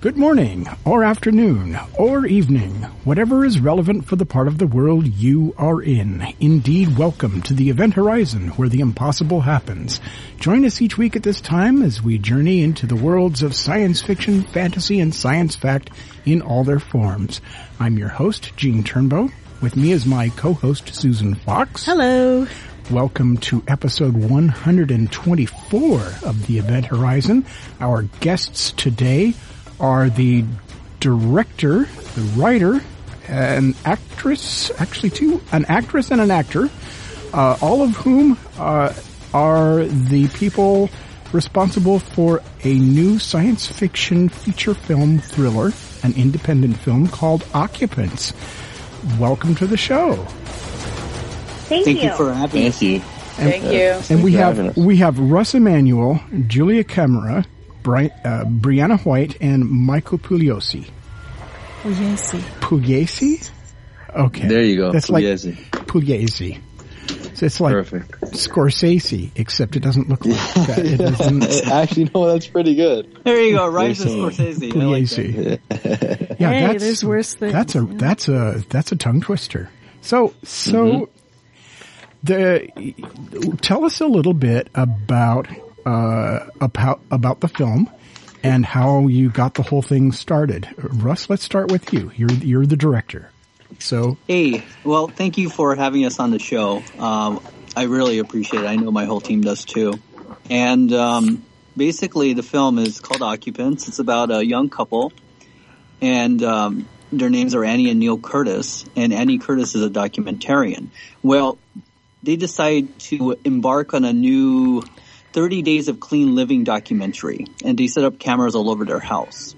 Good morning, or afternoon, or evening, whatever is relevant for the part of the world you are in. Indeed, welcome to the Event Horizon, where the impossible happens. Join us each week at this time as we journey into the worlds of science fiction, fantasy, and science fact in all their forms. I'm your host, Gene Turnbow. With me is my co-host, Susan Fox. Hello. Welcome to episode 124 of the Event Horizon. Our guests today are the director, the writer, an actress, actually two, an actress and an actor, uh, all of whom uh, are the people responsible for a new science fiction feature film thriller, an independent film called Occupants. Welcome to the show. Thank, Thank you. you for having us. Thank you. Thank you. And we have we have Russ Emanuel, Julia Camara, Bri- uh, Brianna White, and Michael Pugliosi. Yes. Pugliese? Okay. There you go. That's like Pugliese. Pugliese. So it's like Perfect. Scorsese, except it doesn't look like that. It doesn't. Actually, no, that's pretty good. There you go. Rhymes with There's Scorsese. I like that. Yeah, Hey, that's, there's worse things. That's a that's a that's a tongue twister. So so Mm-hmm. the tell us a little bit about uh about about the film and how you got the whole thing started. Russ, let's start with you. You're you're the director. So Hey, well, thank you for having us on the show. Um, I really appreciate it. I know my whole team does too. And um, basically, the film is called Occupants. It's about a young couple, and um, their names are Annie and Neil Curtis. And Annie Curtis is a documentarian. Well, they decide to embark on a new 30 Days of Clean Living documentary, and they set up cameras all over their house.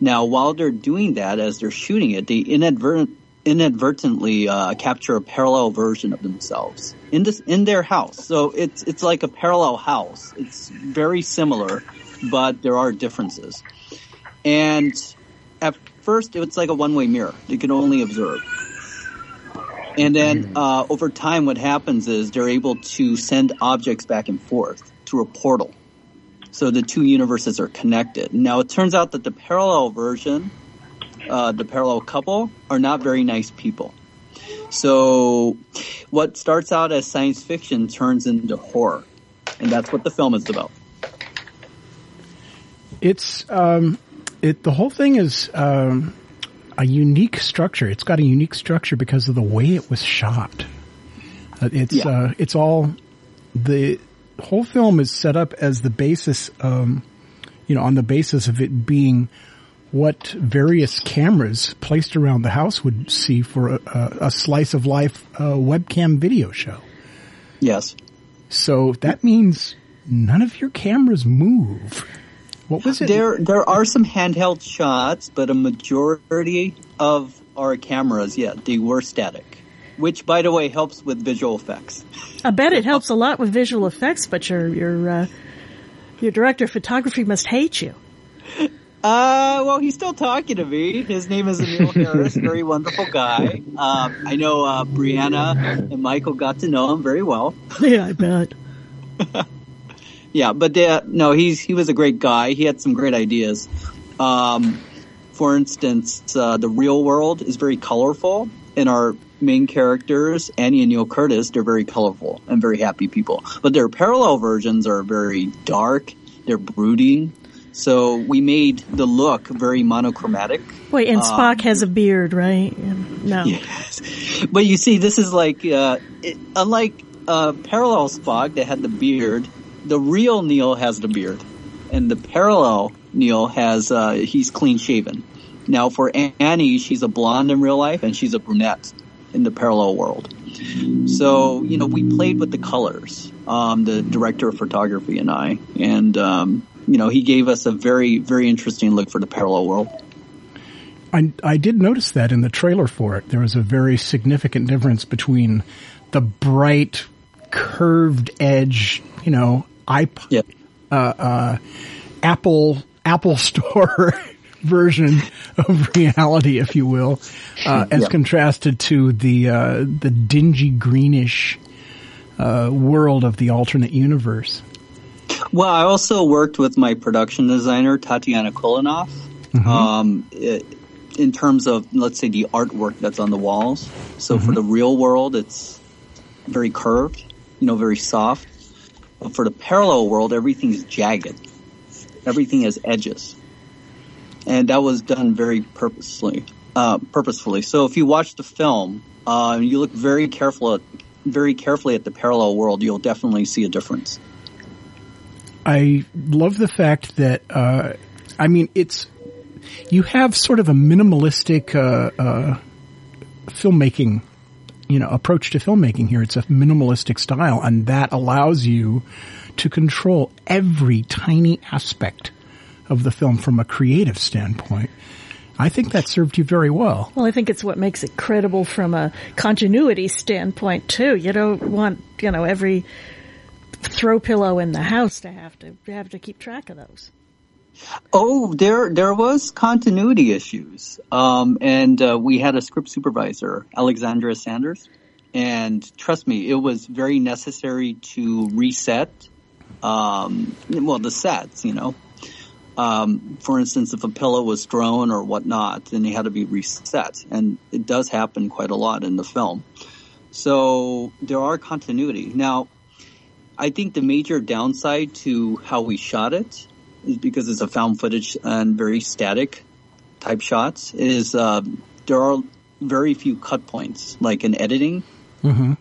Now, while they're doing that, as they're shooting it, they inadvertent, inadvertently uh, capture a parallel version of themselves in this in their house. So it's it's like a parallel house. It's very similar, but there are differences. And at first, it's like a one way mirror. You can only observe. And then uh, over time, what happens is they're able to send objects back and forth through a portal. So the two universes are connected. Now it turns out that the parallel version, uh, the parallel couple, are not very nice people. So what starts out as science fiction turns into horror. And that's what the film is about. it's um it the whole thing is um a unique structure. It's got a unique structure because of the way it was shot. Uh, It's Yeah. uh it's all the whole film is set up as the basis um you know on the basis of it being what various cameras placed around the house would see for a, a, slice of life uh, webcam video show. Yes. So that means none of your cameras move. What was it? There, there are some handheld shots, but a majority of our cameras, yeah, they were static. Which, by the way, helps with visual effects. I bet it helps a lot with visual effects, but your your uh, your director of photography must hate you. Uh, well, he's still talking to me. His name is Emil Harris, very wonderful guy. Um, I know uh, Brianna and Michael got to know him very well. Yeah, I bet. Yeah, but uh, no, he's he was a great guy. He had some great ideas. Um, for instance, uh, the real world is very colorful, and our main characters, Annie and Neil Curtis, they're very colorful and very happy people. But their parallel versions are very dark. They're brooding. So we made the look very monochromatic. Wait, and Um, Spock has a beard, right? No. Yes. But you see, this is like, uh, it, unlike uh, parallel Spock that had the beard, the real Neil has the beard. And the parallel Neil has, uh, he's clean shaven. Now for Annie, she's a blonde in real life and she's a brunette in the parallel world. So, you know, we played with the colors, um, the director of photography and I. And, um, you know, he gave us a very, very interesting look for the parallel world. I, I did notice that in the trailer for it. There was a very significant difference between the bright, curved edge, you know, iP- Yeah. uh, uh, Apple Apple Store version of reality, if you will, uh, as Yeah. contrasted to the uh, the dingy greenish uh, world of the alternate universe. Well, I also worked with my production designer, Tatiana Kolinov, um, in terms of, let's say, the artwork that's on the walls. So for the real world, it's very curved, you know, very soft. But for the parallel world, everything's jagged. Everything has edges. And that was done very purposely, uh, purposefully. So if you watch the film, uh, and you look very careful at, very carefully at the parallel world, you'll definitely see a difference. I love the fact that, uh, I mean, it's, you have sort of a minimalistic, uh, uh, filmmaking, you know, approach to filmmaking here. It's a minimalistic style and that allows you to control every tiny aspect of the film from a creative standpoint. I think that served you very well. Well, I think it's what makes it credible from a continuity standpoint too. You don't want, you know, every throw pillow in the house to have to have to keep track of those. Oh, there there was continuity issues, um, and uh, we had a script supervisor, Alexandra Sanders, and trust me, it was very necessary to reset. Um, well, the sets, you know. Um, for instance, if a pillow was thrown or whatnot, then it had to be reset, and it does happen quite a lot in the film. So there are continuity now. I think the major downside to how we shot it is because it's a found footage and very static type shots is uh, there are very few cut points like in editing Mm-hmm.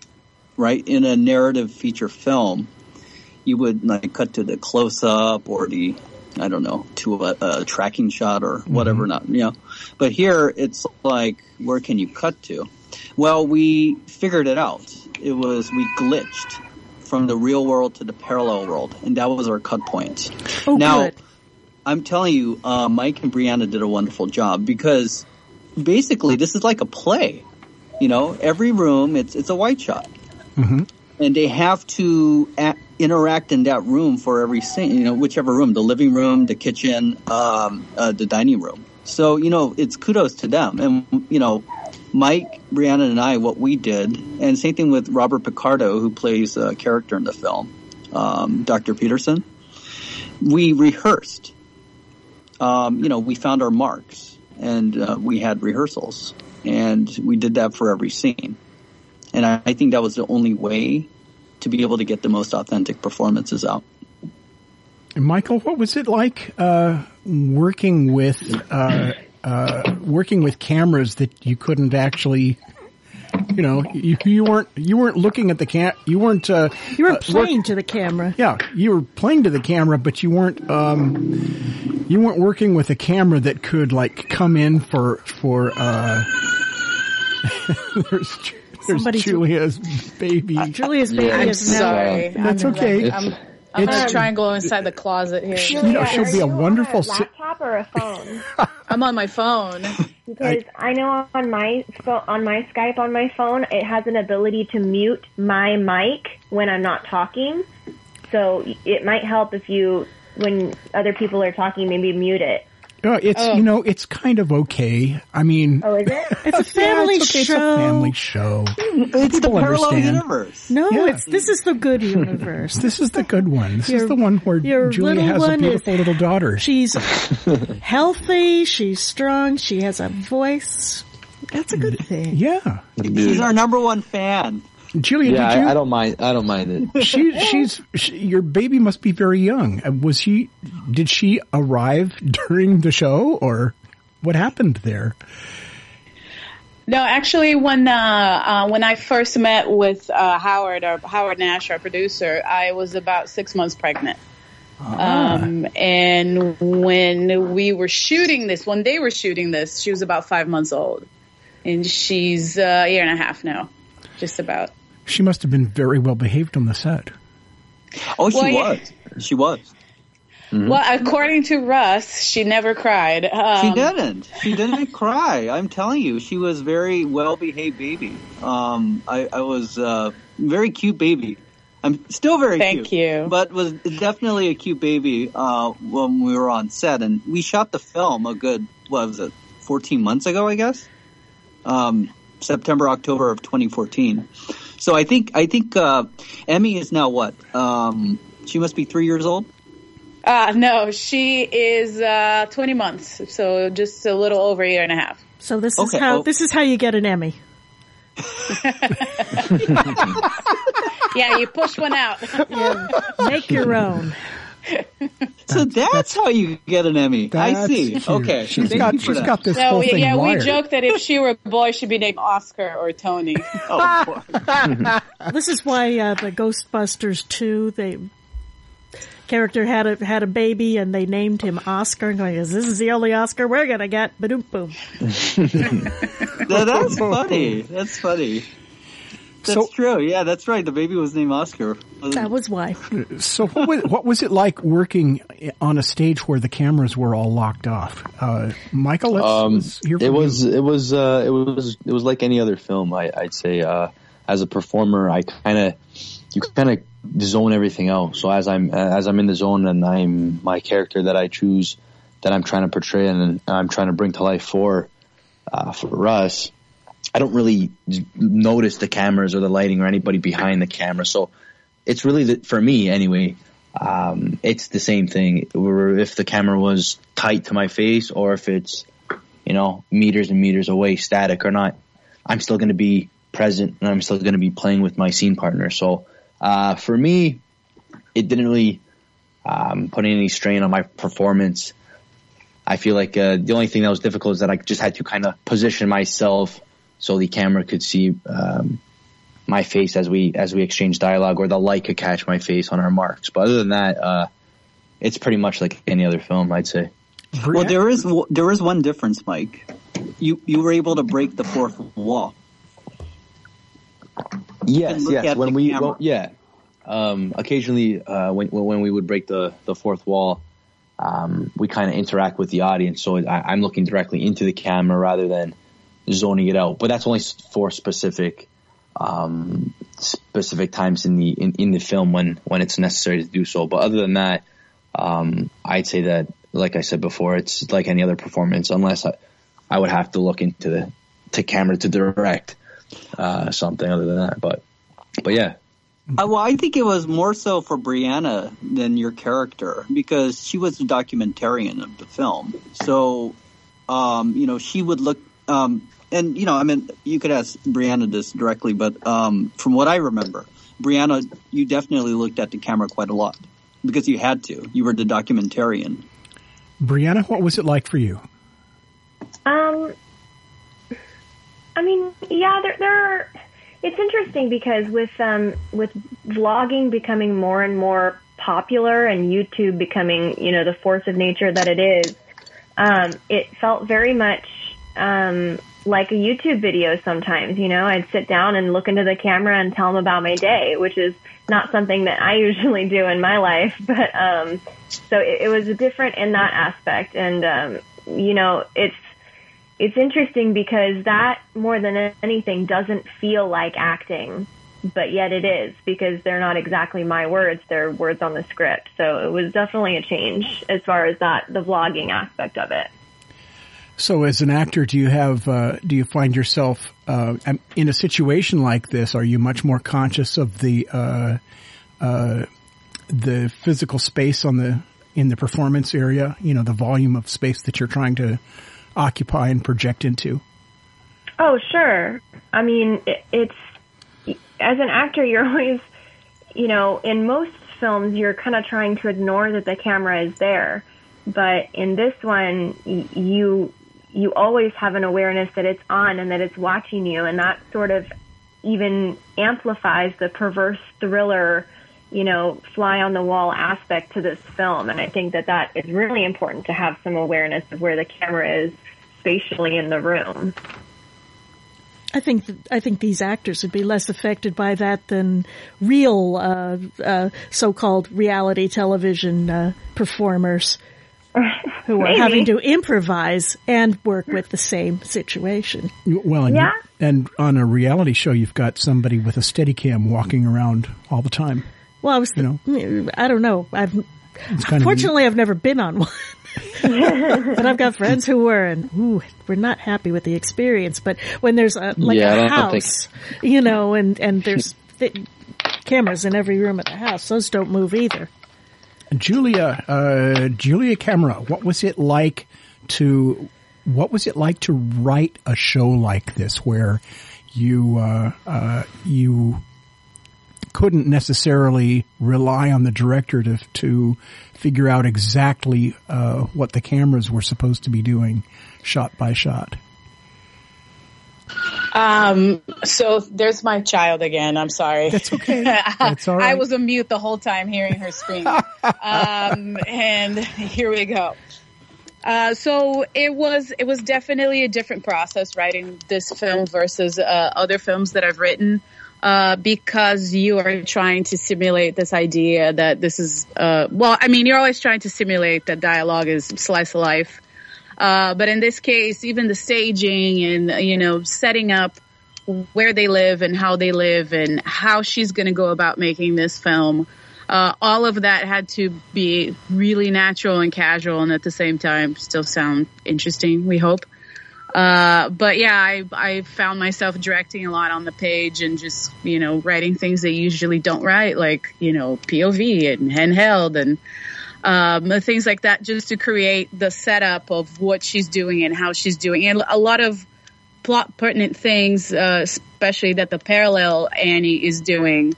right in a narrative feature film you would like cut to the close up or the i don't know to a, a tracking shot or whatever not you know but here it's like where can you cut to well we figured it out it was we glitched from the real world to the parallel world and that was our cut point Oh, now, good. I'm telling you, uh, Mike and Brianna did a wonderful job because basically this is like a play. You know, every room it's it's a white shot, Mhm. and they have to a- interact in that room for every scene. You know, whichever room, the living room, the kitchen, um, uh, the dining room. So you know, it's kudos to them, and you know. Mike, Brianna, and I, what we did, and same thing with Robert Picardo, who plays a character in the film, um, Dr. Peterson. We rehearsed um, you know, we found our marks and uh, we had rehearsals and we did that for every scene. And I, I think that was the only way to be able to get the most authentic performances out. Michael, what was it like uh, working with uh, uh, working with cameras that you couldn't actually, you know, you, you weren't you weren't looking at the cam, you weren't uh, You were uh, work- playing to the camera. yeah, you were playing to the camera, but you weren't um, you weren't working with a camera that could like come in for for. Uh, there's there's Somebody's- Julia's baby. Julia's baby I'm is now. sorry. That's I'm, okay. I'm, I'm It's- gonna try and go inside the closet here. You know, she'll are be a you on wonderful a si- laptop or a phone? I'm on my phone. Because I, know on my on my Skype on my phone, it has an ability to mute my mic when I'm not talking. So it might help if you, when other people are talking, maybe mute it. Uh, it's Oh. you know it's kind of okay. I mean, Oh, is it? It's a family yeah, it's okay, It's a show. family show. It's the parallel understand. universe. No, Yeah. it's this is the good universe. This is the good one. This Your- is the one where your Julia has a beautiful is- little daughter. She's healthy. She's strong. She has a voice. That's a good thing. yeah. She's our number one fan. Julia, yeah, did you? I, I don't mind. I don't mind it. she, she's she, your baby must be very young. Uh, Was she? Did she arrive during the show, or what happened there? No, actually, when uh, uh, when I first met with uh, Howard, or Howard Nash, our producer, I was about six months pregnant. Um, and when we were shooting this, when they were shooting this, she was about five months old, and she's uh, a year and a half now, just about. She must have been very well behaved on the set. Oh, she Well, yeah. was. She was. Well, according to Russ, she never cried. Um, She didn't. She didn't cry. I'm telling you, she was very well behaved baby. Um, I, I was uh, very cute baby. I'm still very Thank cute. you. But was definitely a cute baby uh, when we were on set, and we shot the film a good what was it, 14 months ago, I guess. Um, September, October of 2014. So I think I think uh, Emmy is now what? Um, she must be three years old. Uh, no, she is uh, 20 months, so just a little over a year and a half. So this Okay, is how well- this is how you get an Emmy. Yeah, you push one out. Make your own. So that's, how you get an Emmy. I see. cute. Okay, she's Thank got you for she's that. got this So whole thing yeah, we wired. joke that if she were a boy, she'd be named Oscar or Tony. Oh. This is why uh, the Ghostbusters two they character had a had a baby and they named him Oscar and going, this is the only Oscar we're gonna get. Boom boom. No, that's funny. That's funny. That's So- true. Yeah, that's right. The baby was named Oscar. That was why. So what was, what was it like working on a stage where the cameras were all locked off? Uh, Michael, let's, Um, let's hear from it was you. it was uh, it was it was like any other film. I, I'd say uh, as a performer, I kind of you kind of zone everything out. So as I'm as I'm in the zone and I'm my character that I choose that I'm trying to portray and I'm trying to bring to life for uh, for Russ, I don't really notice the cameras or the lighting or anybody behind the camera. So it's really the, for me anyway. Um, it's the same thing. If the camera was tight to my face, or if it's you know meters and meters away, static or not, I'm still going to be present and I'm still going to be playing with my scene partner. So uh, for me, it didn't really um, put any strain on my performance. I feel like uh, the only thing that was difficult is that I just had to kind of position myself so the camera could see um, my face as we as we exchange dialogue, or the light could catch my face on our marks. But other than that, uh, it's pretty much like any other film, I'd say. Well, there is there is one difference, Mike. You you were able to break the fourth wall. Yes, yes. When we, well, yeah. Um, occasionally, uh, when when we would break the the fourth wall, um, we kind of interact with the audience. So I, I'm looking directly into the camera rather than zoning it out. But that's only for specific um, specific times in the in, in the film when when it's necessary to do so. But other than that, um, I'd say that, like I said before, it's like any other performance, unless I, I would have to look into the to camera to direct uh, something other than that. But but yeah, Uh, well, I think it was more so for Brianna than your character because she was the documentarian of the film. So, um, you know, she would look, um, and you know, I mean, you could ask Brianna this directly, but um, from what I remember, Brianna, you definitely looked at the camera quite a lot because you had to. You were the documentarian. Brianna, what was it like for you? Um, I mean, yeah, there, there are. It's interesting because with um with vlogging becoming more and more popular and YouTube becoming you know the force of nature that it is, um, it felt very much um like a YouTube video. Sometimes, you know, I'd sit down and look into the camera and tell them about my day, which is not something that I usually do in my life, but um, so it, it was different in that aspect, and um, you know, it's it's interesting because that more than anything doesn't feel like acting, but yet it is because they're not exactly my words; they're words on the script. So it was definitely a change as far as that the vlogging aspect of it. So, as an actor, do you have uh, do you find yourself uh, in a situation like this? Are you much more conscious of the uh, uh, the physical space on the in the performance area? You know, the volume of space that you're trying to occupy and project into. Oh, sure. I mean, it, it's as an actor, you're always, you know, in most films, you're kind of trying to ignore that the camera is there. But in this one, you you always have an awareness that it's on and that it's watching you, and that sort of even amplifies the perverse thriller, you know, fly on the wall aspect to this film. And I think that that is really important to have some awareness of where the camera is spatially in the room. I think th- I think these actors would be less affected by that than real uh, uh, so-called reality television uh, performers who are having to improvise and work with the same situation. Well, and, you- Yeah. and on a reality show, you've got somebody with a steady cam walking around all the time. Well, I was, You know. Mm, I don't know. I've It's kind of fortunately I've never been on one. but I've got friends who were, and ooh, we're not happy with the experience. But when there's a like Yeah, I a don't house, you know, and and there's th- cameras in every room of the house, those don't move either. Julia, uh, Julia Camara, what was it like to, what was it like to write a show like this where you, uh, uh, you couldn't necessarily rely on the director to, to figure out exactly, uh, what the cameras were supposed to be doing shot by shot? Um, so there's my child again. I'm sorry. That's okay. That's all right. I was a mute the whole time hearing her scream. um, and here we go. Uh, so it was it was definitely a different process writing this film versus uh, other films that I've written uh, because you are trying to simulate this idea that this is uh, well I mean you're always trying to simulate that dialogue is slice of life uh, but in this case even the staging and you know setting up where they live and how they live and how she's going to go about making this film. Uh, all of that had to be really natural and casual and at the same time still sound interesting, we hope. Uh, but yeah, I, I found myself directing a lot on the page and just, you know, writing things they usually don't write, like, you know, POV and handheld and, um, things like that, just to create the setup of what she's doing and how she's doing. And a lot of plot pertinent things, uh, especially that the parallel Annie is doing,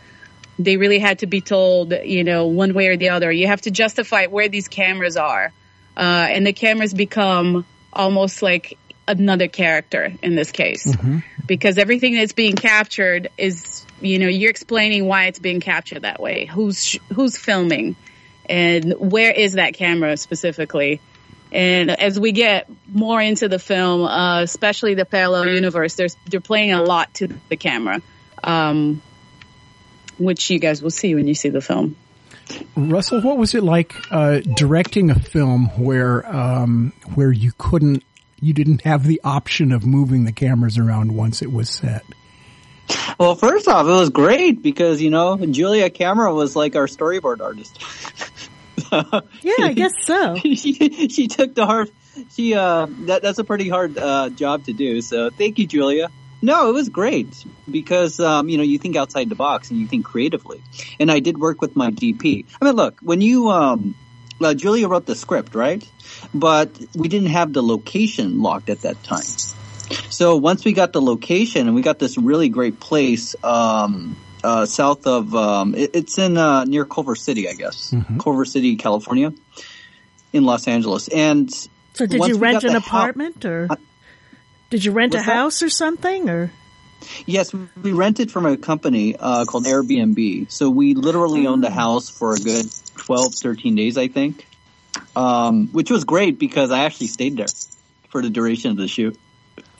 they really had to be told, you know, one way or the other. You have to justify where these cameras are. Uh, and the cameras become almost like another character in this case. Because everything that's being captured is, you know, you're explaining why it's being captured that way. Who's, sh- who's filming and where is that camera specifically? And as we get more into the film, uh, especially the parallel universe, there's, they're playing a lot to the camera. Um, which you guys will see when you see the film. Russell, what was it like uh, directing a film where um, where you couldn't, you didn't have the option of moving the cameras around once it was set? Well, first off, it was great because you know Julia Camara was like our storyboard artist. Yeah, I guess so. she, she took the hard. She uh, that that's a pretty hard uh, job to do. So thank you, Julia. No, it was great because um, you know you think outside the box and you think creatively. And I did work with my DP. I mean, look, when you um, uh, Julia wrote the script, right? But we didn't have the location locked at that time. So once we got the location and we got this really great place um, uh, south of um, it, it's in uh, near Culver City, I guess, Culver City, California, in Los Angeles. And So did once you rent an the hou- apartment or did you rent a What's that? house or something or? Yes, we rented from a company uh, called Airbnb. So we literally owned the house for a good 12, 13 days, I think, um, which was great because I actually stayed there for the duration of the shoot.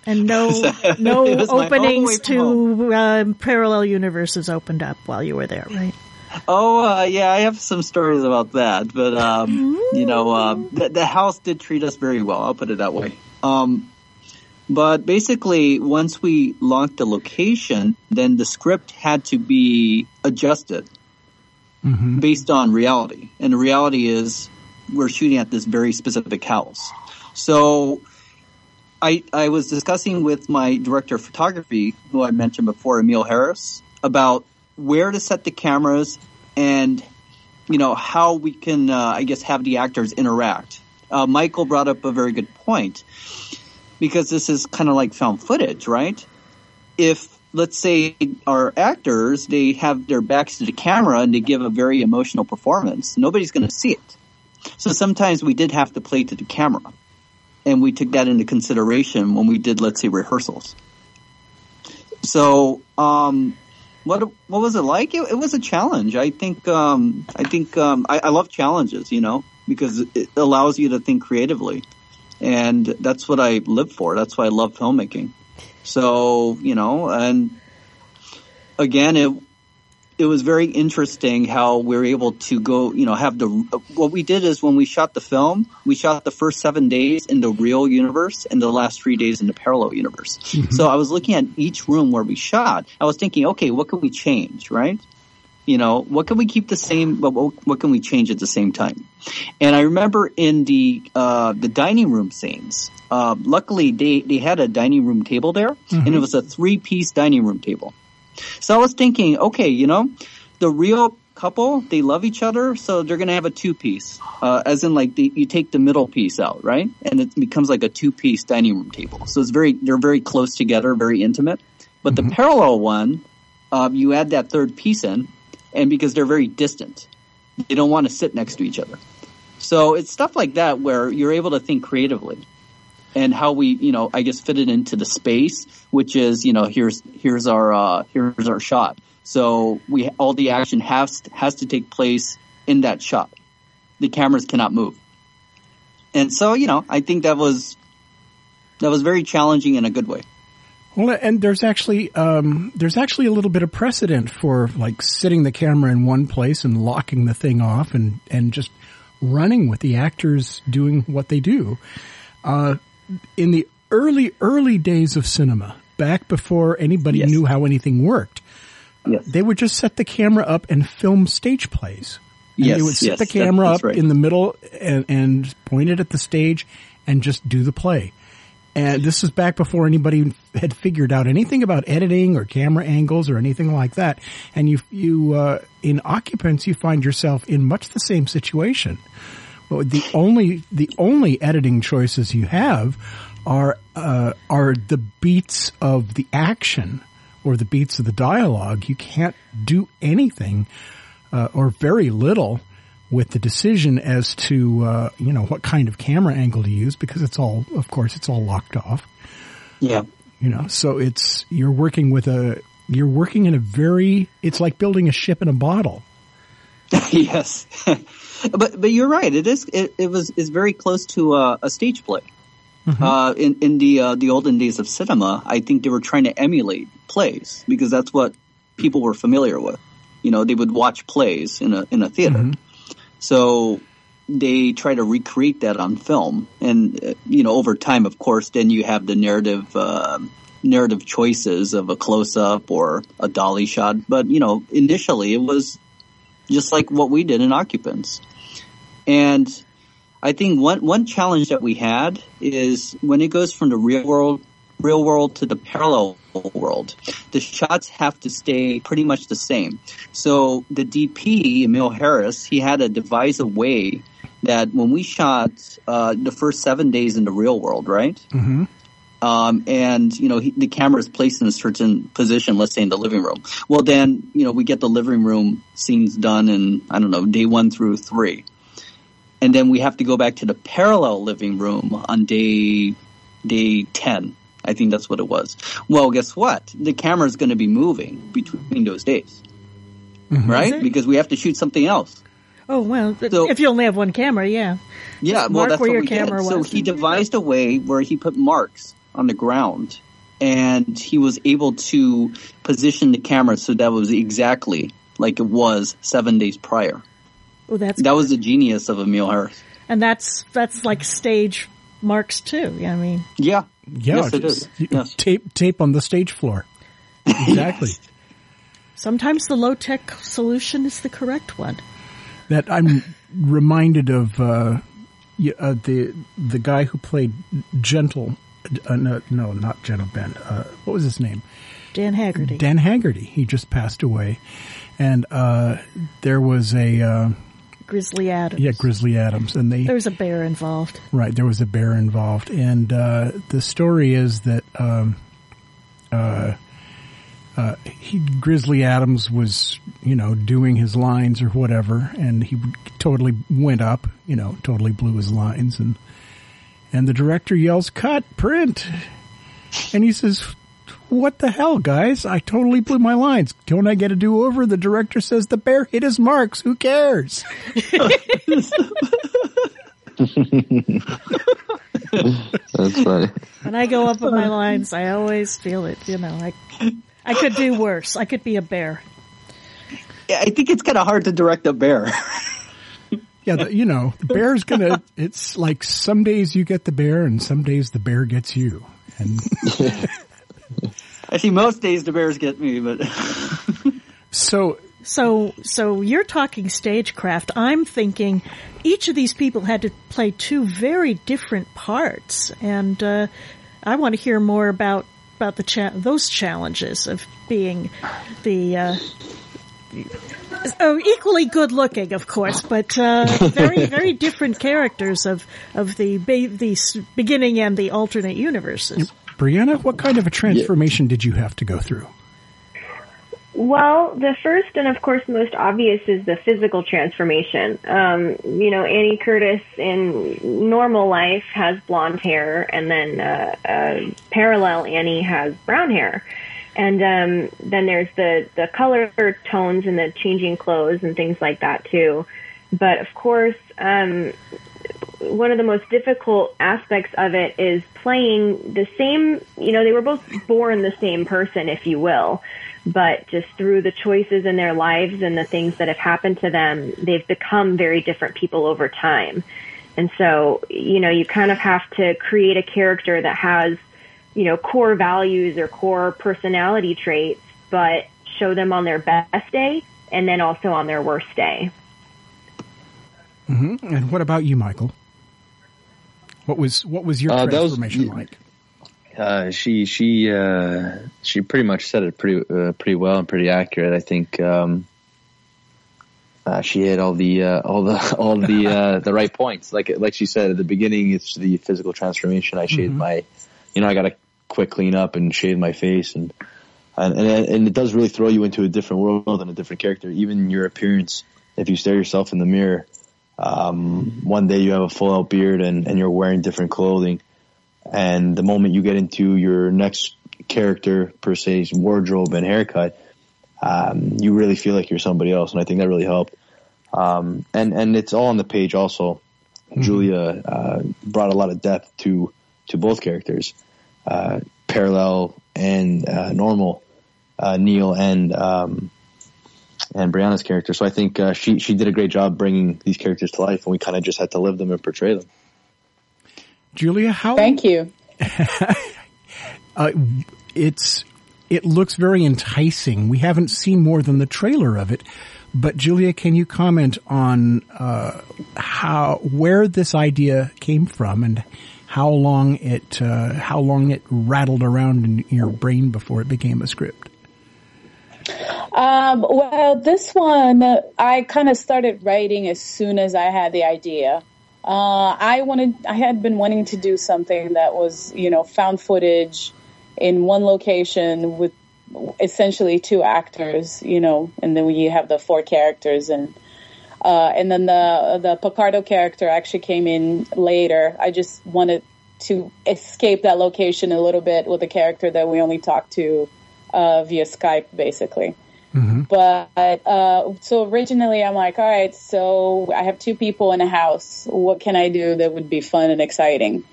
And no, It no openings to um, parallel universes opened up while you were there, right? Oh, uh, yeah, I have some stories about that, but, um, you know, uh, the, the house did treat us very well. I'll put it that way. Um, but basically, once we locked the location, then the script had to be adjusted based on reality. And the reality is we're shooting at this very specific house. So I, I was discussing with my director of photography, who I mentioned before, Emil Harris, about where to set the cameras and, you know, how we can, uh, I guess, have the actors interact. Uh, Michael brought up a very good point because this is kind of like found footage, right? If let's say our actors, they have their backs to the camera and they give a very emotional performance. Nobody's going to see it. So sometimes we did have to play to the camera. And we took that into consideration when we did, let's say, rehearsals. So, um, what what was it like? It, it was a challenge. I think um, I think um, I, I love challenges, you know, because it allows you to think creatively, and that's what I live for. That's why I love filmmaking. So you know, and again, it it was very interesting how we were able to go, you know, have the, what we did is when we shot the film, we shot the first seven days in the real universe and the last three days in the parallel universe. Mm-hmm. So I was looking at each room where we shot. I was thinking, okay, what can we change, right? You know, what can we keep the same, but what can we change at the same time? And I remember in the, uh, the dining room scenes, uh, luckily they, they had a dining room table there mm-hmm. and it was a three piece dining room table. So I was thinking, okay, you know, the real couple, they love each other, so they're gonna have a two piece, uh, as in like the, you take the middle piece out, right? And it becomes like a two piece dining room table. So it's very, they're very close together, very intimate. But mm-hmm. the parallel one, um, you add that third piece in, and because they're very distant, they don't want to sit next to each other. So it's stuff like that where you're able to think creatively and how we, you know, I guess fit it into the space, which is, you know, here's, here's our, uh, here's our shot. So we, all the action has, has to take place in that shot. The cameras cannot move. And so, you know, I think that was, that was very challenging in a good way. Well, and there's actually um, there's actually a little bit of precedent for like sitting the camera in one place and locking the thing off and and just running with the actors doing what they do. Uh, in the early, early days of cinema, back before anybody yes. knew how anything worked, yes. they would just set the camera up and film stage plays. And yes, they would set yes, the camera up right. in the middle and, and point it at the stage and just do the play. And this is back before anybody had figured out anything about editing or camera angles or anything like that. And you, you, uh, in occupants, you find yourself in much the same situation. But the only the only editing choices you have are uh, are the beats of the action or the beats of the dialogue. You can't do anything uh, or very little with the decision as to uh, you know what kind of camera angle to use because it's all of course it's all locked off. Yeah. You know, so it's you're working with a you're working in a very it's like building a ship in a bottle. yes. but but you're right. It is it, it was is very close to a, a stage play. Mm-hmm. Uh, in in the uh, the olden days of cinema, I think they were trying to emulate plays because that's what people were familiar with. You know, they would watch plays in a in a theater. Mm-hmm. So they try to recreate that on film, and uh, you know, over time, of course, then you have the narrative. Uh, narrative choices of a close up or a dolly shot but you know initially it was just like what we did in Occupants. And I think one one challenge that we had is when it goes from the real world real world to the parallel world, the shots have to stay pretty much the same. So the DP Emil Harris, he had to devise a way that when we shot uh, the first seven days in the real world, right? Mm-hmm. Um, and you know he, the camera is placed in a certain position, let's say in the living room. Well, then you know we get the living room scenes done in I don't know day one through three, and then we have to go back to the parallel living room on day day ten. I think that's what it was. Well, guess what? The camera is going to be moving between those days, mm-hmm. right? Because we have to shoot something else. Oh well, so, if you only have one camera, yeah. Yeah, Just well, mark that's where what your we camera did. was. So he devised a way where he put marks on the ground and he was able to position the camera so that was exactly like it was seven days prior. Oh, that's that was the genius of Emil Harris. And that's that's like stage marks too. Yeah, I mean, yeah, yeah, yes, it is. Yes. Tape tape on the stage floor. Exactly. yes. Sometimes the low tech solution is the correct one. That I'm reminded of uh, uh, the the guy who played Gentle uh, no, no, not Gentle Ben. Uh, what was his name? Dan Haggerty. Dan Haggerty. He just passed away, and uh, there was a uh, Grizzly Adams. Yeah, Grizzly Adams, and they there was a bear involved. Right, there was a bear involved, and uh, the story is that um, uh, uh, he Grizzly Adams was you know doing his lines or whatever, and he totally went up, you know, totally blew his lines, and and the director yells, "Cut, print," and he says. What the hell, guys? I totally blew my lines. Don't I get a do over? The director says the bear hit his marks. Who cares? That's funny. When I go up on my lines, I always feel it. You know, I I could do worse. I could be a bear. Yeah, I think it's kind of hard to direct a bear. Yeah, the, you know, the bear's gonna. It's like some days you get the bear, and some days the bear gets you. And Actually, most days the bears get me, but so So, so you're talking stagecraft. I'm thinking each of these people had to play two very different parts, and uh, I want to hear more about about the cha- those challenges of being the. Uh, Oh, equally good looking, of course, but uh, very, very different characters of of the ba- the beginning and the alternate universes. Brianna, what kind of a transformation did you have to go through? Well, the first and of course most obvious is the physical transformation. Um, you know, Annie Curtis in normal life has blonde hair, and then uh, uh, parallel Annie has brown hair. And um, then there's the the color tones and the changing clothes and things like that too. But of course, um, one of the most difficult aspects of it is playing the same. You know, they were both born the same person, if you will, but just through the choices in their lives and the things that have happened to them, they've become very different people over time. And so, you know, you kind of have to create a character that has you know, core values or core personality traits, but show them on their best day and then also on their worst day. hmm And what about you, Michael? What was what was your Uh, that was- transformation like? Uh, she she uh, she pretty much said it pretty uh, pretty well and pretty accurate. I think um, uh, she hit all the uh, all the all the uh, the right points. Like like she said at the beginning, it's the physical transformation. I shaved Mhm. my, you know, I got a quick clean up and shave my face, and and and it does really throw you into a different world and a different character. Even your appearance, if you stare yourself in the mirror, um, one day you have a full out beard and and you're wearing different clothing and the moment you get into your next character per se's wardrobe and haircut, um, you really feel like you're somebody else, and I think that really helped. Um, and and it's all on the page. Also, Julia uh, brought a lot of depth to to both characters, uh, parallel and uh, normal, uh, Neil and um, and Brianna's character. So I think uh, she she did a great job bringing these characters to life, and we kind of just had to live them and portray them. Julia, how Thank you. uh, it's it looks very enticing. We haven't seen more than the trailer of it, but Julia, can you comment on uh, how where this idea came from and how long it uh, how long it rattled around in your brain before it became a script? Um, well, this one I kind of started writing as soon as I had the idea. Uh, I wanted, I had been wanting to do something that was, you know, found footage in one location with essentially two actors, you know, and then you have the four characters and. Uh, and then the the Picardo character actually came in later. I just wanted to escape that location a little bit with a character that we only talked to uh, via Skype, basically. But uh, so originally, I'm like, all right, so I have two people in a house. What can I do that would be fun and exciting?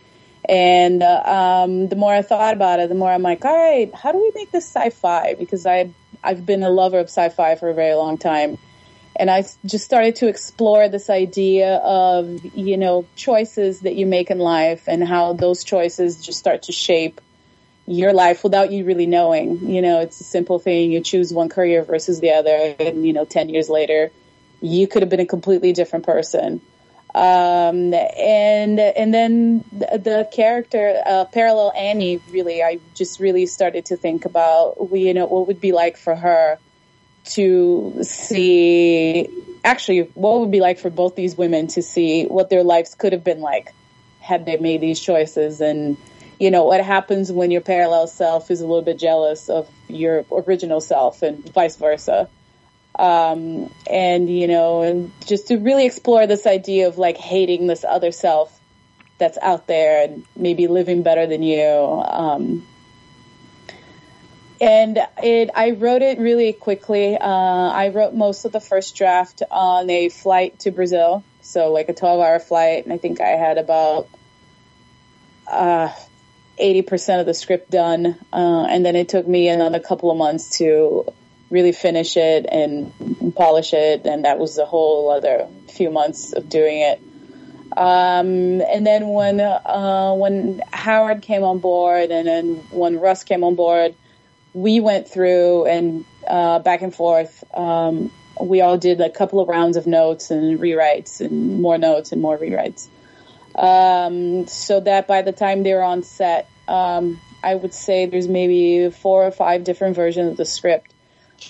And uh, um, the more I thought about it, the more I'm like, all right, how do we make this sci-fi? Because I I've been a lover of sci-fi for a very long time, and I just started to explore this idea of you know choices that you make in life and how those choices just start to shape your life without you really knowing. You know, it's a simple thing. You choose one career versus the other, and you know, ten years later, you could have been a completely different person. Um, and and then the, the character, uh, parallel Annie, really, I just really started to think about, you know, what would be like for her to see, actually, what would be like for both these women to see what their lives could have been like had they made these choices and you know, what happens when your parallel self is a little bit jealous of your original self and vice versa. Um, and, you know, and just to really explore this idea of like hating this other self that's out there and maybe living better than you. Um, and it, I wrote it really quickly. Uh, I wrote most of the first draft on a flight to Brazil, so like a 12 hour flight, and I think I had about uh, 80% of the script done. Uh, and then it took me another couple of months to really finish it and, and polish it, and that was a whole other few months of doing it. Um, and then when uh, when Howard came on board, and then when Russ came on board, we went through and uh, back and forth. Um, we all did a couple of rounds of notes and rewrites, and more notes and more rewrites. Um, so that by the time they were on set, um, I would say there's maybe four or five different versions of the script.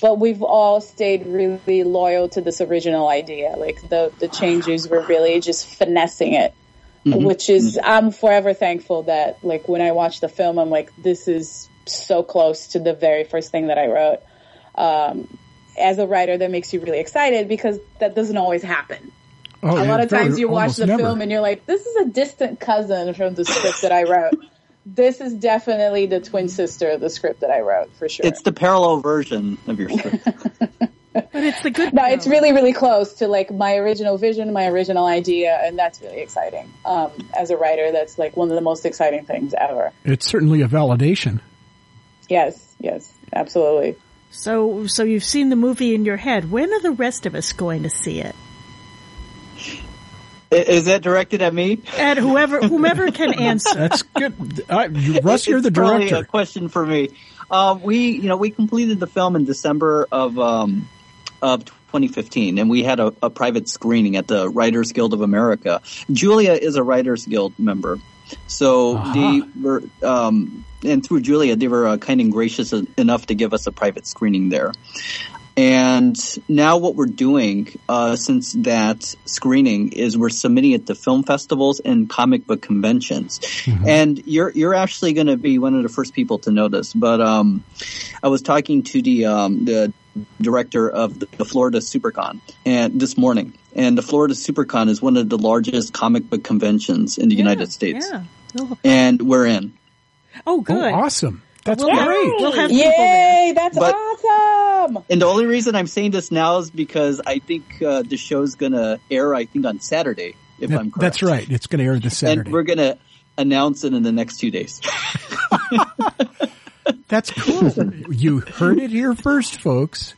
But we've all stayed really loyal to this original idea. Like the the changes were really just finessing it, Mhm. which is I'm forever thankful that like when I watch the film, I'm like this is so close to the very first thing that I wrote. Um, as a writer, that makes you really excited because that doesn't always happen Oh, a yeah, lot of times you watch the never. film and you're like, this is a distant cousin from the script that I wrote. this is definitely the twin sister of the script that I wrote for sure. It's the parallel version of your script. But it's the good. no, it's really, really close to like my original vision, my original idea, and that's really exciting. Um, as a writer, that's like one of the most exciting things ever. It's certainly a validation. Yes, yes, absolutely. So, so you've seen the movie in your head. When are the rest of us going to see it? Is that directed at me? At whoever, whomever can answer. That's good. I, you, Russ, you're the director. A question for me. Uh, we, you know, we completed the film in December of um, of 2015, and we had a, a private screening at the Writers Guild of America. Julia is a Writers Guild member, so Uh-huh. they were, um, and through Julia, they were uh, kind and gracious enough to give us a private screening there. And now what we're doing, uh, since that screening is we're submitting it to film festivals and comic book conventions. And you're, you're actually going to be one of the first people to know this, but, um, I was talking to the, um, the director of the, the Florida SuperCon and this morning. And the Florida SuperCon is one of the largest comic book conventions in the United States. Yeah. Oh, And we're in. oh, good. Oh, awesome. That's We'll have- great. We'll have people there. Yay, that's But- awesome! And the only reason I'm saying this now is because I think uh, the show's gonna air. I think on Saturday, if That- I'm correct. that's right. It's going to air this Saturday. And we're gonna announce it in the next two days. That's cool. you heard it here first, folks.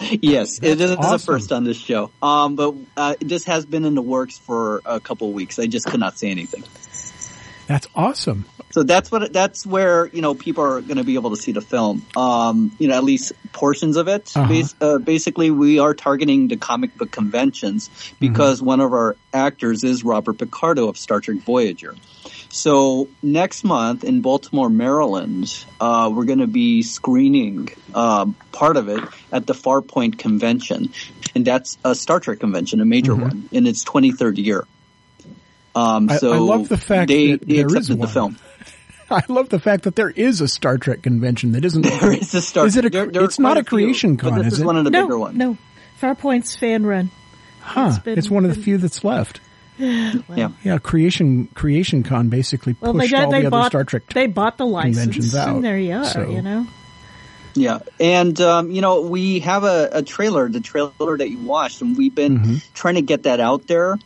yes, it is awesome. the first on this show. Um, but uh, this has been in the works for a couple of weeks. I just could not say anything. That's awesome. So that's what that's where you know people are going to be able to see the film. Um, you know, at least portions of it. Uh-huh. Bas- uh, basically, we are targeting the comic book conventions because one of our actors is Robert Picardo of Star Trek Voyager. So next month in Baltimore, Maryland, uh, we're going to be screening um, part of it at the Farpoint Convention, and that's a Star Trek convention, a major one, in its 23rd year. Um, I- so I love the fact they, that they there is accepted the film. I love the fact that there is a Star Trek convention that isn't. There is a Star. Is it a? there- there it's not a creation few, but con, this is is it? one of the no, bigger ones. no. Farpoint's fan run. huh? it's been- it's one of the few that's left. Yeah. Yeah, creation creation con basically Well, they pushed all they the other bought Star Trek. they bought the license, conventions out, and there you are. so- You know, Yeah, and um, you know we have a, a trailer, the trailer that you watched, and we've been Mm-hmm. trying to get that out there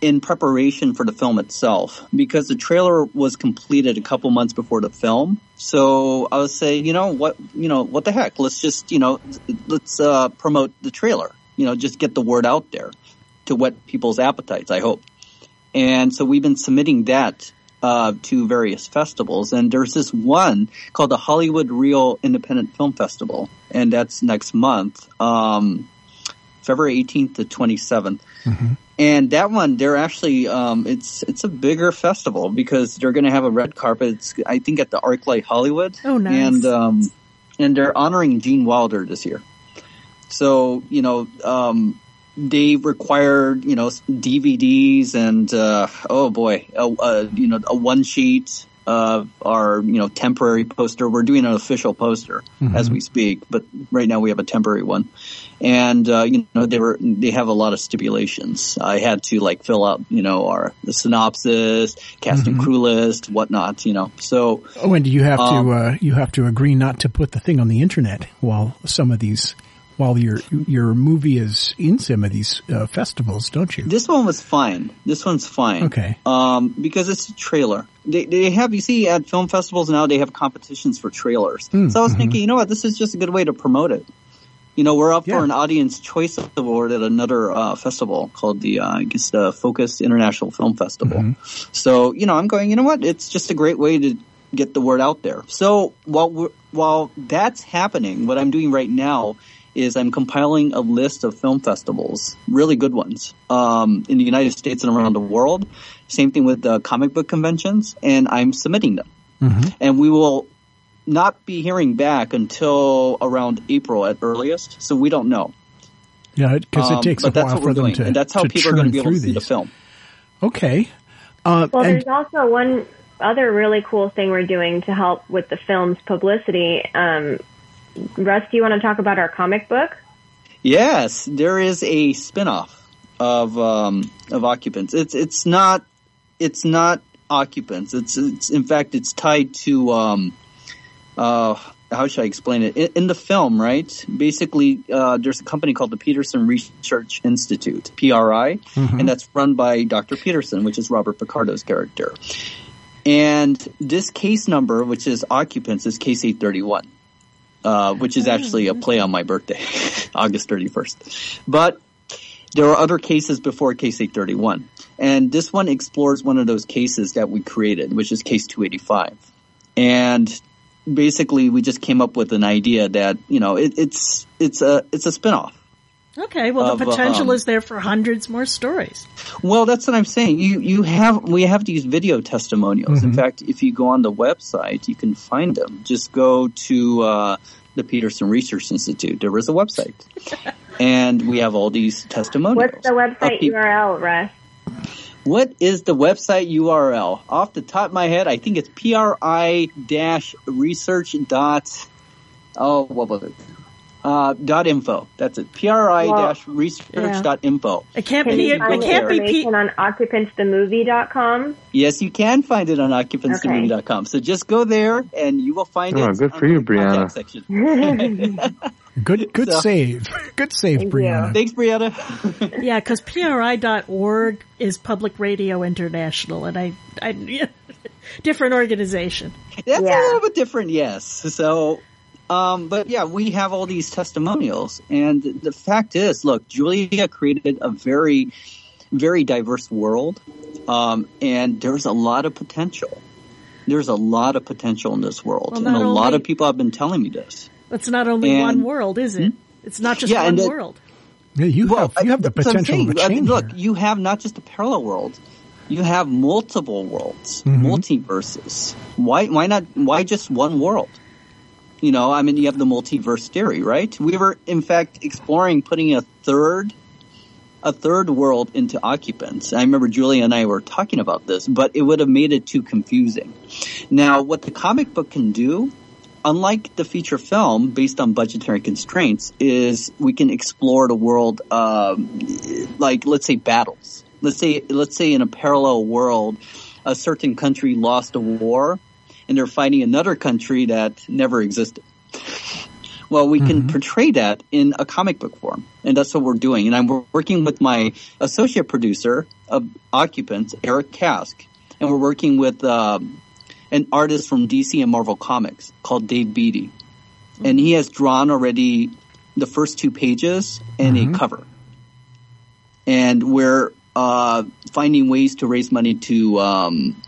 in preparation for the film itself because the trailer was completed a couple months before the film. So I was saying, you know what, you know what the heck? Let's just you know let's uh, promote the trailer. You know, just get the word out there to whet people's appetites. I hope. And so we've been submitting that uh, to various festivals. And there's this one called the Hollywood Reel Independent Film Festival, and that's next month, um, February 18th to 27th. And that one, they're actually um, it's it's a bigger festival because they're going to have a red carpet. It's, I think at the ArcLight Hollywood. Oh, nice. And um, and they're honoring Gene Wilder this year. So you know, um, they required you know DVDs and uh, oh boy, a, a, you know a one sheet of our you know temporary poster. We're doing an official poster Mhm. as we speak, but right now we have a temporary one. And uh, you know they were they have a lot of stipulations. I had to like fill out you know our the synopsis, cast and Mhm. crew list, whatnot. You know, so Oh, and do you have Um, to uh, you have to agree not to put the thing on the internet while some of these while your your movie is in some of these uh, festivals, don't you? This one was fine. This one's fine. Okay. Um, because it's a trailer. They, they have, you see at film festivals now, they have competitions for trailers. Mm, so I was mhm. thinking, you know what, this is just a good way to promote it. You know, we're up Yeah. for an audience choice award at another, uh, festival called the, uh, I guess the Focus International Film Festival. Mhm. So, you know, I'm going, you know what, it's just a great way to get the word out there. So while we're, while that's happening, what I'm doing right now is I'm compiling a list of film festivals, really good ones, um, in the United States and around the world. Same thing with the comic book conventions, and I'm submitting them. Mhm. And we will not be hearing back until around April at earliest, so we don't know. Yeah, because Um, it takes a but that's while what for we're them doing, to and that's how people are going to be able to through see the these. film. Okay. Uh, Well, and there's also one other really cool thing we're doing to help with the film's publicity. Um, Russ, do you want to talk about our comic book? Yes, there is a spin-off of um, of occupants. It's it's not it's not occupants. It's it's in fact it's tied to um, uh, how should I explain it? In, in the film, right? Basically, uh, there's a company called the Peterson Research Institute, PRI, Mhm. and that's run by Dr. Peterson, which is Robert Picardo's character. And this case number, which is occupants, is case 831 uh, which is actually a play on my birthday, August 31st. But there are other cases before case 831. And this one explores one of those cases that we created, which is case 285. And basically we just came up with an idea that, you know, it, it's, it's a, it's a spinoff. Okay, well, Of, the potential um, is there for hundreds more stories. Well, that's what I'm saying. You you have we have these video testimonials. In Mhm. fact, if you go on the website, you can find them. Just go to uh, the Peterson Research Institute. There is a website, and we have all these testimonials. What's the website of URL, Russ? What is the website URL? Off the top of my head, I think it's pri dash research dot. Oh, what was it? Uh, dot info. That's it. pri dash research dot info. It can't Can be. you It can't be. P- information on occupantsthemovie.com? Yes, you can find it on occupantscommunity.com. So just go there and you will find Oh, it. good for you, Brianna. section. good good So- save. Good save, Thank Brianna. Thanks, Brianna. yeah, because PRI.org is Public Radio International, and I, I different organization. That's Yeah. a little bit different, yes. So, um, but yeah, we have all these testimonials, and the fact is, look, Julia created a very, very diverse world, um, and there's a lot of potential. There's a lot of potential in this world, Well, and a not lot of people have been telling me this. It's not only And- one world, is it? It's not just Yeah, one and the- world. Yeah, you Well, have you have the I'm potential to saying. I mean, change. look, here. you have not just a parallel world. You have multiple worlds, Mhm. multiverses. Why, why not, why just one world? You know, I mean, you have the multiverse theory, right? We were, in fact, exploring putting a third, a third world into occupants. I remember Julia and I were talking about this, but it would have made it too confusing. Now, what the comic book can do, unlike the feature film, based on budgetary constraints, is we can explore the world, um, like let's say battles. Let's say let's say in a parallel world, a certain country lost a war, and they're fighting another country that never existed. Well, we can portray that in a comic book form, and that's what we're doing. And I'm working with my associate producer of Occupants, Eric Kask, and we're working with um, an artist from DC and Marvel Comics called Dave Beatty, and he has drawn already the first two pages and a cover. And we're uh, finding ways to raise money to um,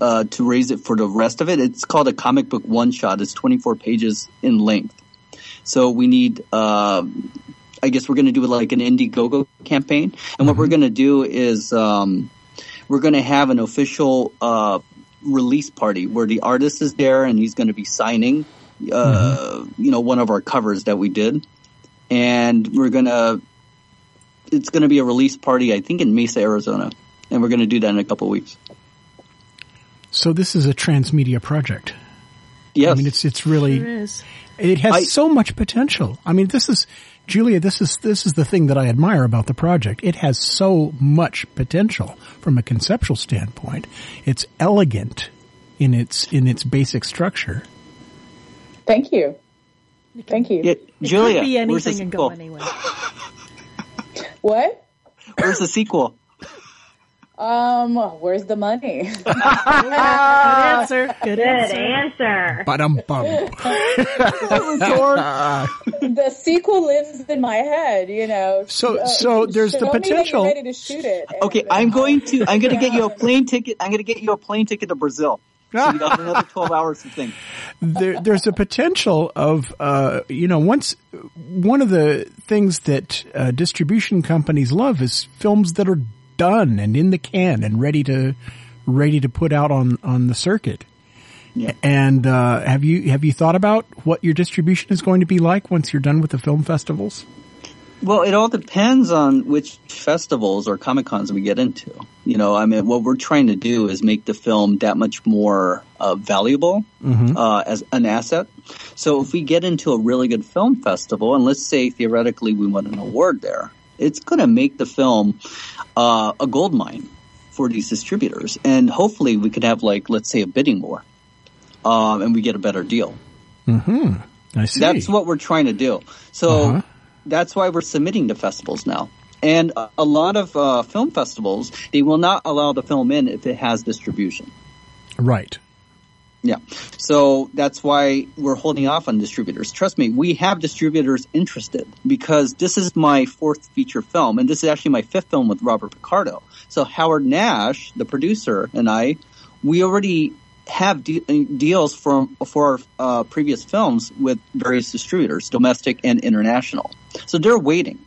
uh, to raise it for the rest of it. It's called a comic book one shot. It's 24 pages in length. So we need, uh, I guess we're going to do like an Indiegogo campaign. And what we're going to do is, um, we're going to have an official, uh, release party where the artist is there and he's going to be signing, uh, you know, one of our covers that we did. And we're going to, it's going to be a release party, I think in Mesa, Arizona. And we're going to do that in a couple of weeks. So this is a transmedia project. Yes. I mean, it's it's really There is. it has I- so much potential. I mean, this is Julia. This is this is the thing that I admire about the project. It has so much potential from a conceptual standpoint. It's elegant in its in its basic structure. Thank you. Thank you. Yeah, It Julia, could be where's the anything and go sequel? anywhere. What? Where's the sequel? Um, where's the money? Good answer. Good, Good answer. answer. But um bum. the sequel lives in my head, you know. Uh, So- so there's the show me that you're potential- ready to shoot it. and- Okay, I'm going to I'm going to get you a plane ticket. I'm going to get you a plane ticket to Brazil. So you got another 12 hours to think. there, there's a potential of, uh, you know, once one of the things that uh, distribution companies love is films that are done and in the can and ready to ready to put out on on the circuit. Yeah. And uh, have you have you thought about what your distribution is going to be like once you're done with the film festivals? Well, it all depends on which festivals or comic cons we get into. You know, I mean, what we're trying to do is make the film that much more uh, valuable uh, as an asset. So if we get into a really good film festival, and let's say theoretically we win an award there, it's going to make the film uh, a gold mine for these distributors, and hopefully we could have like, let's say, a bidding war, um, and we get a better deal. I see. That's what we're trying to do. So Uh-huh. that's why we're submitting to festivals now. And a, a lot of uh, film festivals, they will not allow the film in if it has distribution. right. Yeah. So that's why we're holding off on distributors. Trust me, we have distributors interested because this is my fourth feature film and this is actually my fifth film with Robert Picardo. So Howard Nash, the producer, and I, we already have de- deals from for our uh, previous films with various distributors, domestic and international. So they're waiting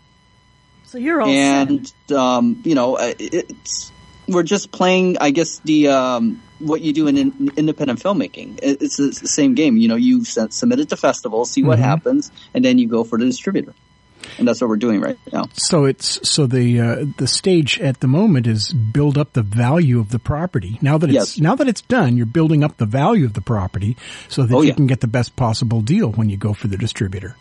So you're all and um, you know uh, it's we're just playing i guess the um, what you do in, in independent filmmaking. It's, the- it's the same game you know you sent, submit it to festivals see what happens and then you go for the distributor and that's what we're doing right now So it's so the uh, the stage at the moment is build up the value of the property. Now that it's Yes. now that it's done, you're building up the value of the property so that Oh, you yeah. can get the best possible deal when you go for the distributor.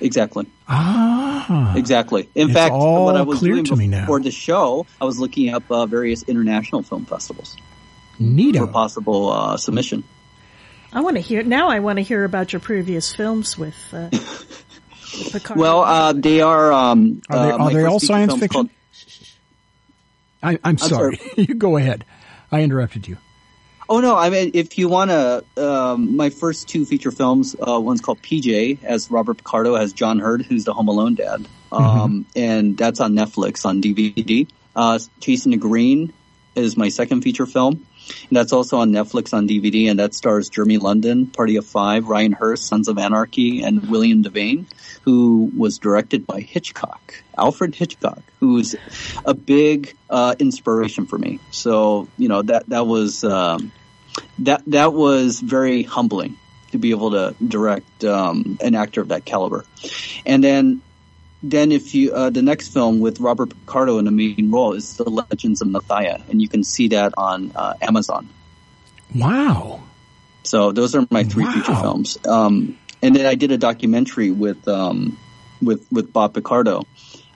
exactly Ah, exactly in It's fact all what i was clear doing to me now. before the show i was looking up uh, various international film festivals for possible uh, submission I want to hear now. I want to hear about your previous films with, uh, with Picard. well uh, they are um, Are they, uh, are they all science fiction? called- I, I'm sorry. you go ahead. I interrupted you. Oh no! I mean, if you want to, um, my first two feature films, uh, one's called PJ, as Robert Picardo as John Heard, who's the Home Alone dad, um, and that's on Netflix on DVD. Uh, Chasing the Green is my second feature film, and that's also on Netflix on DVD, and that stars Jeremy London, Party of Five, Ryan Hurst, Sons of Anarchy, and William Devane, who was directed by Hitchcock, Alfred Hitchcock, who's a big uh, inspiration for me. So you know that that was. Um, that that was very humbling to be able to direct um, an actor of that caliber. And then then if you uh, the next film with Robert Picardo in the main role is The Legends of Nethiah, and you can see that on uh, Amazon. Wow. So those are my three Wow. feature films. Um, and then I did a documentary with um, with with Bob Picardo,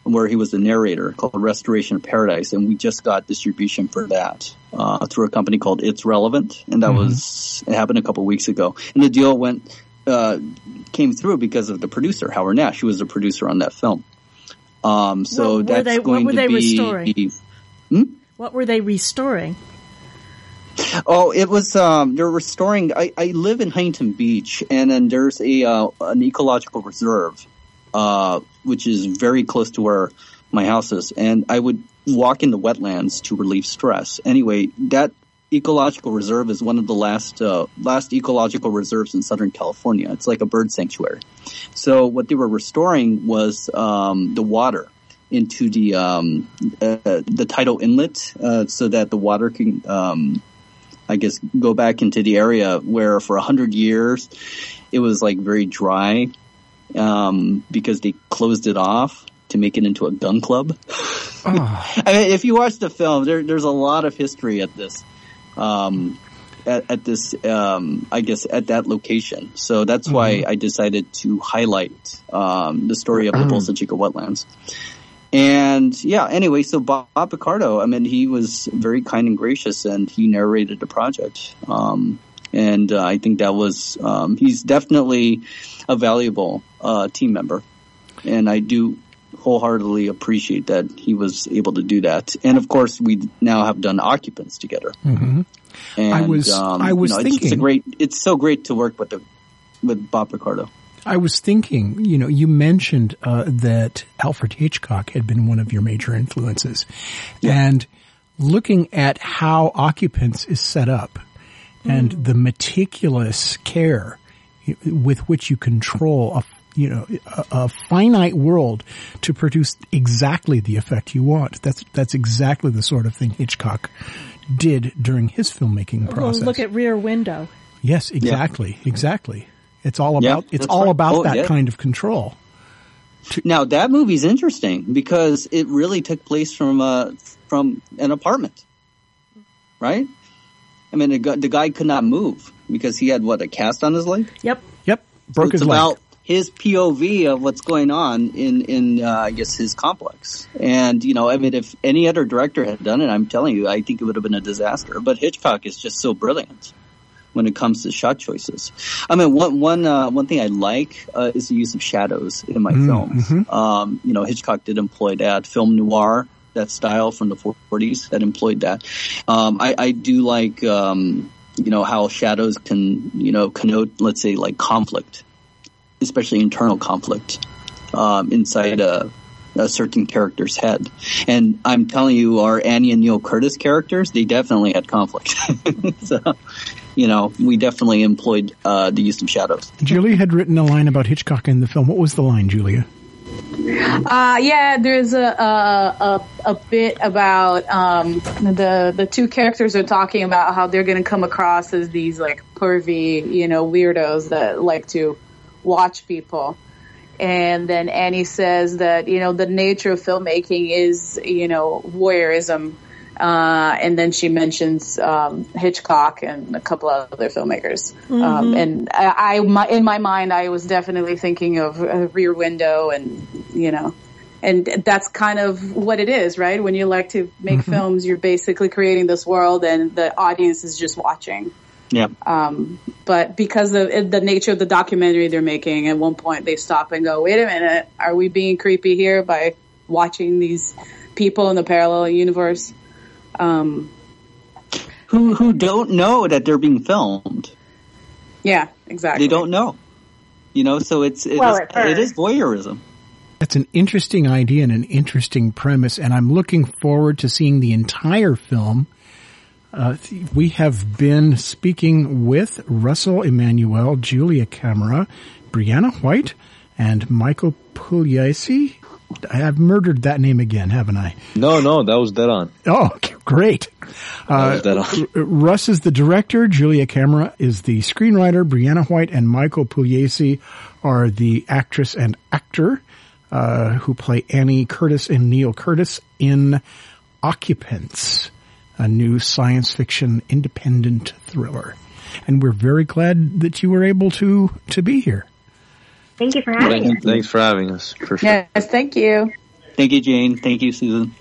where he was the narrator called Restoration of Paradise, and we just got distribution for that uh, through a company called It's Relevant, and that was it happened a couple weeks ago. And the deal went uh, came through because of the producer Howard Nash, who was the producer on that film. Um, so What that's they- what going were to they be. restoring? What were they restoring? Oh, it was. Um, they're restoring. I, I live in Huntington Beach, and then there's a uh, an ecological reserve, uh, which is very close to where my house is. And I would walk in the wetlands to relieve stress. Anyway, that ecological reserve is one of the last uh, last ecological reserves in Southern California. It's like a bird sanctuary. So what they were restoring was um, the water into the um, uh, the tidal inlet, uh, so that the water can. Um, I guess go back into the area where for a hundred years it was like very dry um, because they closed it off to make it into a gun club. Ah. I mean, if you watch the film, there, there's a lot of history at this. Um, at, at this, um, I guess, at that location. So that's mm-hmm. why I decided to highlight um, the story of the Bolsa Chica wetlands. And yeah, anyway, so Bob, Bob, Picardo, I mean, he was very kind and gracious, and he narrated the project. Um, and uh, I think that was um, he's definitely a valuable uh, team member, and I do wholeheartedly appreciate that he was able to do that. And of course, we now have done occupants together. Mm-hmm. And, I was um, I was you know, thinking it's, great. It's so great to work with the with Bob Picardo. I was thinking, you know, you mentioned uh, that Alfred Hitchcock had been one of your major influences, yeah. and looking at how Occupants is set up and mm. the meticulous care with which you control a you know a, a, finite world to produce exactly the effect you want. That's that's exactly the sort of thing Hitchcock did during his filmmaking process. Well, look at Rear Window. Yes, exactly, yeah. exactly. It's all about it's all right. about oh, that yeah. kind of control. Now that movie's interesting because it really took place from uh, from an apartment, right? I mean, the, the, guy could not move because he had what a cast on his leg. Yep. Yep. Broke so his leg. His POV of what's going on in in uh, I guess his complex. And you know, I mean, if any other director had done it, I'm telling you, I think it would have been a disaster. But Hitchcock is just so brilliant when it comes to shot choices. I mean, one one uh, one thing I like uh, is the use of shadows in my mm, films. Mm-hmm. Um, you know, Hitchcock did employ that film noir that style from the 40s that employed that. Um, I, I, do like, um, you know, how shadows can, you know, connote, let's say, like conflict, especially internal conflict um, inside a, a, certain character's head. And I'm telling you, our Annie and Neil Curtis characters, they definitely had conflict. so, you know, we definitely employed uh, the use of shadows. Julia had written a line about Hitchcock in the film. What was the line, Julia? Uh, yeah, there's a, a, a, a bit about um, the the two characters are talking about how they're going to come across as these like pervy, you know, weirdos that like to watch people. And then Annie says that you know the nature of filmmaking is you know voyeurism uh, and then she mentions um, Hitchcock and a couple of other filmmakers. Um, mm-hmm. Um, and I, I my, in my mind, I was definitely thinking of Rear Window, and you know, and that's kind of what it is, right? When you like to make mm-hmm. films, you're basically creating this world, and the audience is just watching. Yeah. Um, but because of the nature of the documentary they're making, at one point they stop and go, "Wait a minute, are we being creepy here by watching these people in the parallel universe?" um, who who don't know that they're being filmed. Yeah, exactly. They don't know. You know, so it's it, well, is, it is voyeurism. That's an interesting idea and an interesting premise, and I'm looking forward to seeing the entire film. Uh, we have been speaking with Russell Emanuel, Julia Camara, Brianna White, and Michael Pugliese. I've murdered that name again, haven't I? No, no, that was dead on. Oh, great. Uh, dead on. Russ is the director. Julia Camara is the screenwriter. Brianna White and Michael Pugliese are the actress and actor uh, who play Annie Curtis and Neil Curtis in Occupants, a new science fiction independent thriller. And we're very glad that you were able to to be here. Thank you for having us. Thanks for having us. For sure. Yes, thank you. Thank you, Jane. Thank you, Susan.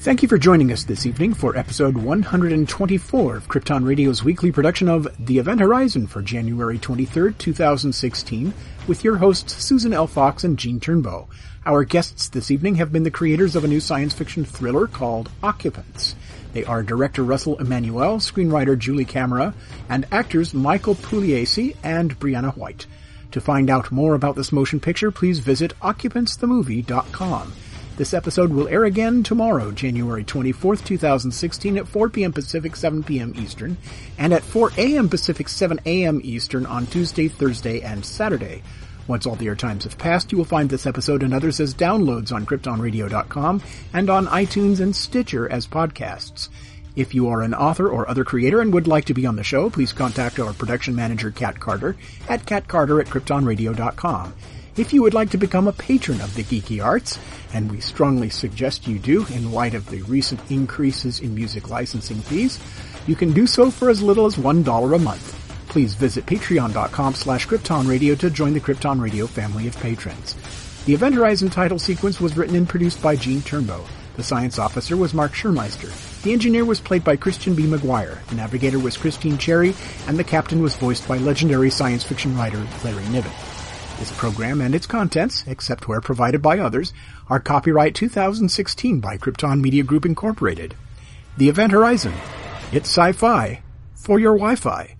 Thank you for joining us this evening for episode 124 of Krypton Radio's weekly production of The Event Horizon for January 23rd, 2016, with your hosts Susan L. Fox and Gene Turnbow. Our guests this evening have been the creators of a new science fiction thriller called Occupants. They are director Russell Emanuel, screenwriter Julie Camara, and actors Michael Pugliese and Brianna White. To find out more about this motion picture, please visit occupantsthemovie.com. This episode will air again tomorrow, January 24th, 2016 at 4 p.m. Pacific, 7 p.m. Eastern, and at 4 a.m. Pacific, 7 a.m. Eastern on Tuesday, Thursday, and Saturday. Once all the air times have passed, you will find this episode and others as downloads on KryptonRadio.com and on iTunes and Stitcher as podcasts. If you are an author or other creator and would like to be on the show, please contact our production manager, Kat Carter, at catcarter at kryptonradio.com. If you would like to become a patron of the Geeky Arts, and we strongly suggest you do in light of the recent increases in music licensing fees, You can do so for as little as $1 a month. Please visit patreon.com slash Krypton Radio to join the Krypton Radio family of patrons. The Event Horizon title sequence was written and produced by Gene Turnbow. The science officer was Mark Schurmeister. The engineer was played by Christian B. McGuire. The navigator was Christine Cherry, and the captain was voiced by legendary science fiction writer Larry Niven. This program and its contents, except where provided by others, are copyright 2016 by Krypton Media Group Incorporated. The Event Horizon. It's sci-fi for your Wi-Fi.